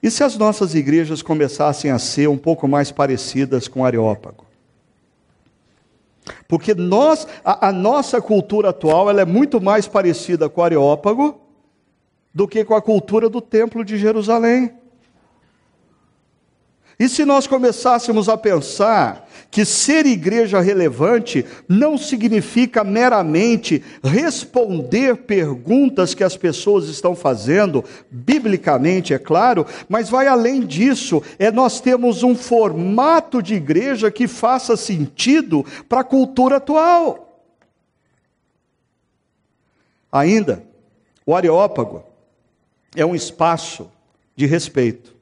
E se as nossas igrejas começassem a ser um pouco mais parecidas com Areópago? Porque nós, a, a nossa cultura atual ela é muito mais parecida com o Areópago do que com a cultura do Templo de Jerusalém. E se nós começássemos a pensar que ser igreja relevante não significa meramente responder perguntas que as pessoas estão fazendo, biblicamente, é claro, mas vai além disso, é nós temos um formato de igreja que faça sentido para a cultura atual. Ainda, o Areópago é um espaço de respeito.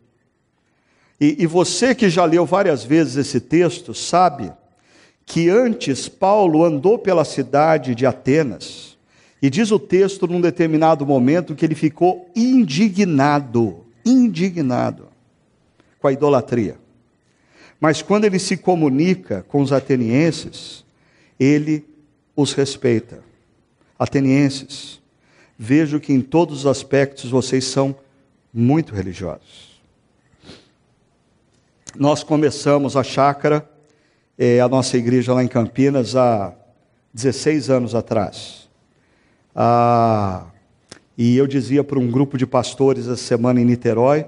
E, e você que já leu várias vezes esse texto, sabe que antes Paulo andou pela cidade de Atenas, e diz o texto num determinado momento que ele ficou indignado, indignado com a idolatria. Mas quando ele se comunica com os atenienses, ele os respeita. Atenienses, vejo que em todos os aspectos vocês são muito religiosos. Nós começamos a chácara, é, a nossa igreja lá em Campinas, há 16 anos atrás. Ah, e eu dizia para um grupo de pastores essa semana em Niterói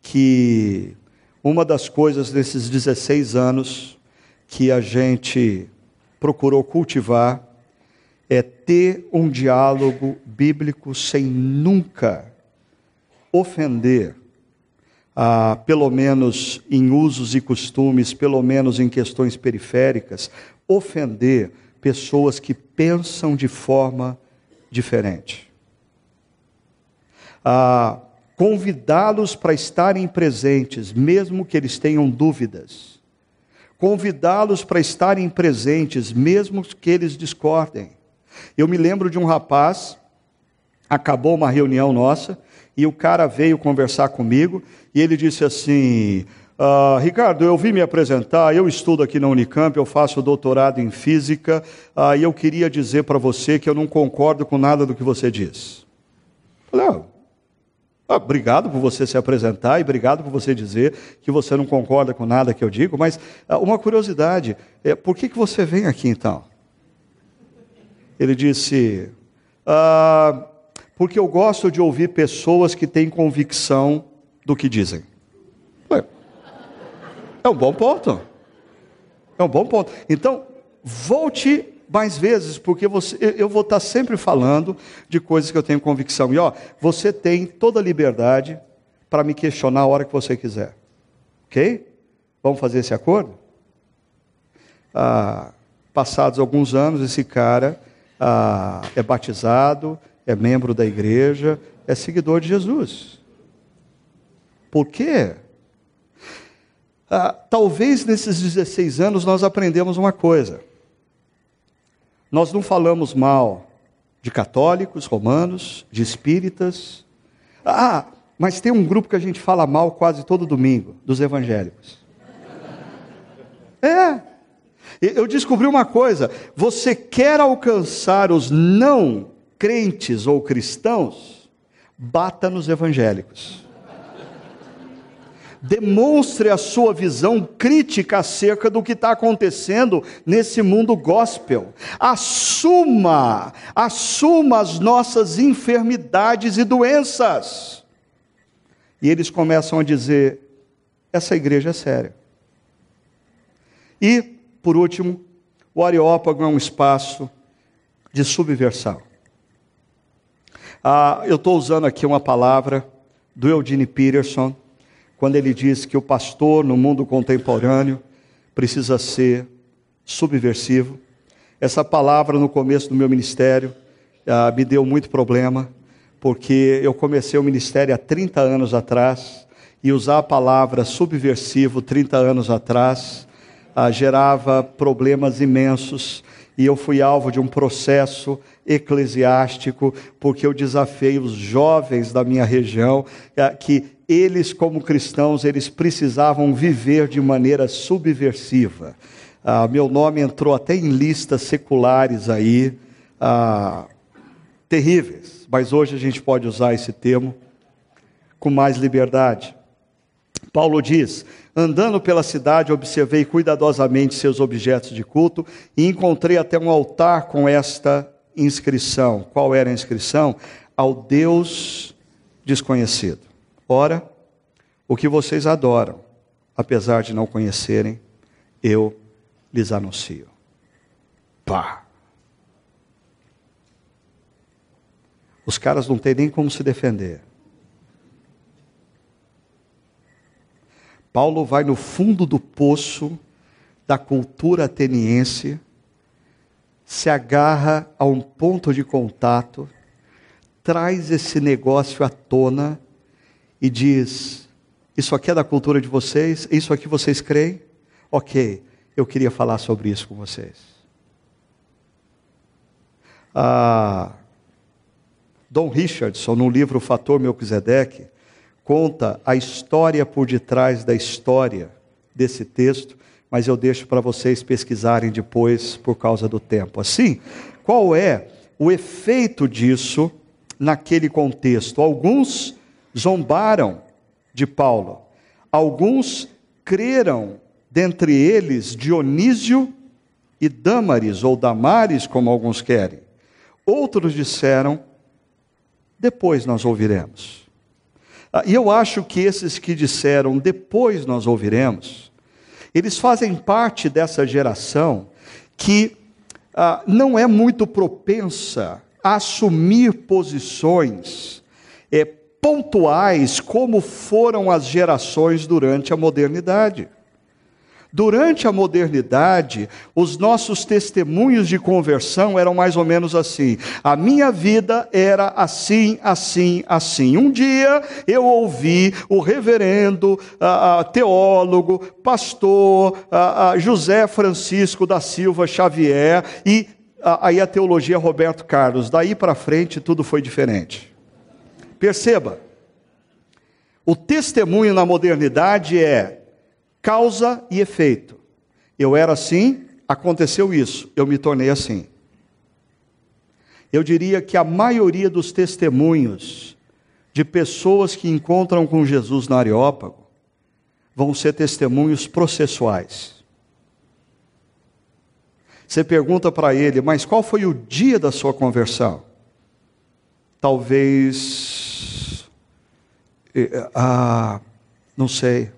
que uma das coisas desses 16 anos que a gente procurou cultivar é ter um diálogo bíblico sem nunca ofender ah, pelo menos em usos e costumes, pelo menos em questões periféricas, ofender pessoas que pensam de forma diferente. Ah, Convidá-los para estarem presentes, mesmo que eles tenham dúvidas. Convidá-los para estarem presentes, mesmo que eles discordem. Eu me lembro de um rapaz, acabou uma reunião nossa, e o cara veio conversar comigo e ele disse assim: ah, Ricardo, eu vim me apresentar, eu estudo aqui na Unicamp, eu faço doutorado em física, ah, e eu queria dizer para você que eu não concordo com nada do que você diz. Falei, ah, ah, obrigado por você se apresentar e obrigado por você dizer que você não concorda com nada que eu digo, mas ah, uma curiosidade, é, por que, que você vem aqui então? Ele disse: ah, porque eu gosto de ouvir pessoas que têm convicção do que dizem. Ué, é um bom ponto. É um bom ponto. Então, volte mais vezes, porque você, eu vou estar sempre falando de coisas que eu tenho convicção. E ó, você tem toda a liberdade para me questionar a hora que você quiser. Ok? Vamos fazer esse acordo? Ah, passados alguns anos, esse cara ah, é batizado, é membro da igreja, é seguidor de Jesus. Por quê? Ah, talvez nesses 16 anos nós aprendemos uma coisa. Nós não falamos mal de católicos, romanos, de espíritas. Ah, mas tem um grupo que a gente fala mal quase todo domingo, dos evangélicos. É. Eu descobri uma coisa: você quer alcançar os não crentes ou cristãos, bata nos evangélicos demonstre a sua visão crítica acerca do que está acontecendo nesse mundo gospel. Assuma, assuma as nossas enfermidades e doenças. E eles começam a dizer: essa igreja é séria. E, por último, o Areópago é um espaço de subversão. Ah, eu estou usando aqui uma palavra do Eugene Peterson quando ele diz que o pastor no mundo contemporâneo precisa ser subversivo. Essa palavra no começo do meu ministério ah, me deu muito problema, porque eu comecei o ministério há 30 anos atrás e usar a palavra subversivo 30 anos atrás ah, gerava problemas imensos e eu fui alvo de um processo eclesiástico, porque eu desafiei os jovens da minha região ah, que eles, como cristãos, eles precisavam viver de maneira subversiva. Ah, meu nome entrou até em listas seculares aí, ah, terríveis, mas hoje a gente pode usar esse termo com mais liberdade. Paulo diz: Andando pela cidade, observei cuidadosamente seus objetos de culto e encontrei até um altar com esta inscrição. Qual era a inscrição? Ao Deus desconhecido. Ora, o que vocês adoram, apesar de não conhecerem, eu lhes anuncio. Pá! Os caras não têm nem como se defender. Paulo vai no fundo do poço da cultura ateniense, se agarra a um ponto de contato, traz esse negócio à tona e diz: Isso aqui é da cultura de vocês? Isso aqui vocês creem? Ok, eu queria falar sobre isso com vocês. Ah, Dom Richardson, no livro Fator Melquisedeque, conta a história por detrás da história desse texto, mas eu deixo para vocês pesquisarem depois por causa do tempo. Assim, qual é o efeito disso naquele contexto? Alguns zombaram de Paulo. Alguns creram, dentre eles Dionísio e Dâmaris, ou Damares, como alguns querem. Outros disseram, depois nós ouviremos. Ah, e eu acho que esses que disseram, depois nós ouviremos, eles fazem parte dessa geração que ah, não é muito propensa a assumir posições é, pontuais como foram as gerações durante a modernidade. Durante a modernidade, os nossos testemunhos de conversão eram mais ou menos assim. A minha vida era assim, assim, assim. Um dia eu ouvi o reverendo, a, a, teólogo, pastor a, José Francisco da Silva Xavier e aí a teologia Roberto Carlos. Daí para frente tudo foi diferente. Perceba, o testemunho na modernidade é causa e efeito. Eu era assim, aconteceu isso, eu me tornei assim. Eu diria que a maioria dos testemunhos de pessoas que encontram com Jesus na Areópago vão ser testemunhos processuais. Você pergunta para ele, mas qual foi o dia da sua conversão? Talvez. Eh, ah, não sei.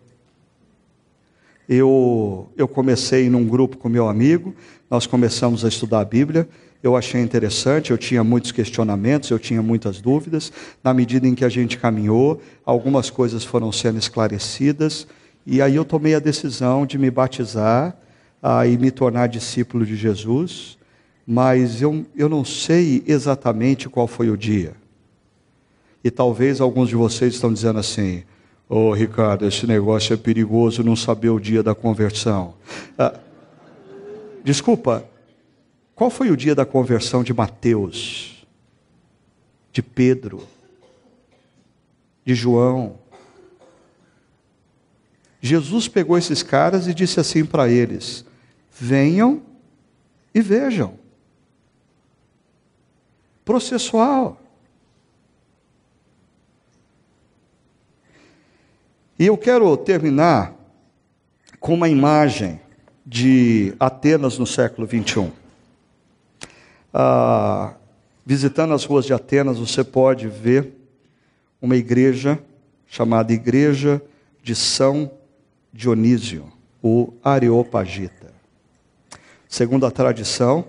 Eu, eu comecei num grupo com meu amigo, nós começamos a estudar a Bíblia. Eu achei interessante, eu tinha muitos questionamentos, eu tinha muitas dúvidas. Na medida em que a gente caminhou, algumas coisas foram sendo esclarecidas, e aí eu tomei a decisão de me batizar ah, e me tornar discípulo de Jesus, mas eu, eu não sei exatamente qual foi o dia. E talvez alguns de vocês estão dizendo assim: Ô oh, Ricardo, esse negócio é perigoso não saber o dia da conversão. Ah, desculpa, qual foi o dia da conversão de Mateus, de Pedro, de João? Jesus pegou esses caras e disse assim para eles: venham e vejam. Processual. E eu quero terminar com uma imagem de Atenas no século 21. Ah, visitando as ruas de Atenas, você pode ver uma igreja chamada Igreja de São Dionísio, o Areopagita. Segundo a tradição,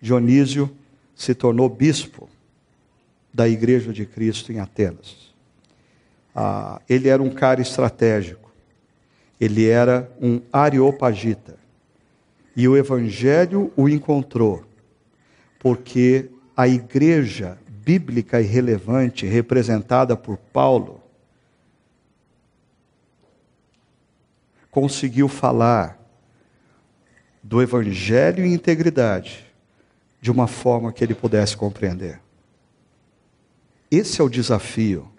Dionísio se tornou bispo da Igreja de Cristo em Atenas. Ah, ele era um cara estratégico, ele era um areopagita. E o Evangelho o encontrou porque a igreja bíblica e relevante representada por Paulo conseguiu falar do evangelho em integridade de uma forma que ele pudesse compreender. Esse é o desafio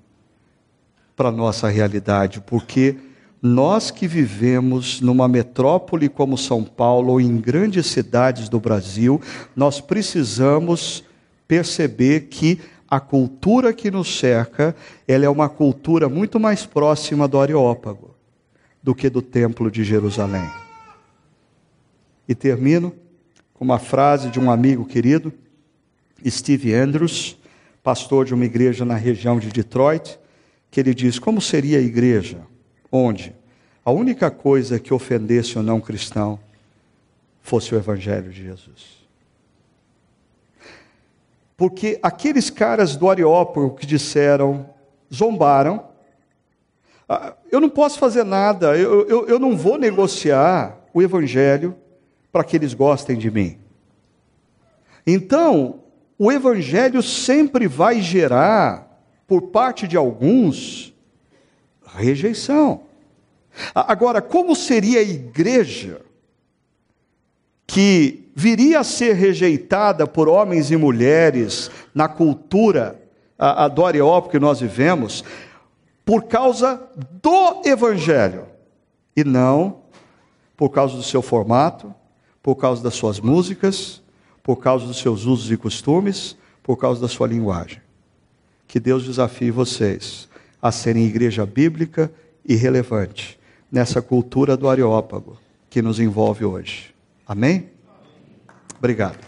para a nossa realidade, porque nós que vivemos numa metrópole como São Paulo ou em grandes cidades do Brasil, nós precisamos perceber que a cultura que nos cerca, ela é uma cultura muito mais próxima do Areópago do que do Templo de Jerusalém. E termino com uma frase de um amigo querido, Steve Andrews, pastor de uma igreja na região de Detroit, que ele diz: Como seria a igreja? onde a única coisa que ofendesse o não cristão fosse o Evangelho de Jesus. Porque aqueles caras do Areópago que disseram, zombaram, ah, eu não posso fazer nada, eu, eu, eu não vou negociar o Evangelho para que eles gostem de mim. Então, o Evangelho sempre vai gerar, por parte de alguns, rejeição. Agora, como seria a igreja que viria a ser rejeitada por homens e mulheres na cultura a, a que nós vivemos, por causa do Evangelho, e não por causa do seu formato, por causa das suas músicas, por causa dos seus usos e costumes, por causa da sua linguagem. Que Deus desafie vocês a serem igreja bíblica e relevante nessa cultura do Areópago que nos envolve hoje. Amém? Obrigado.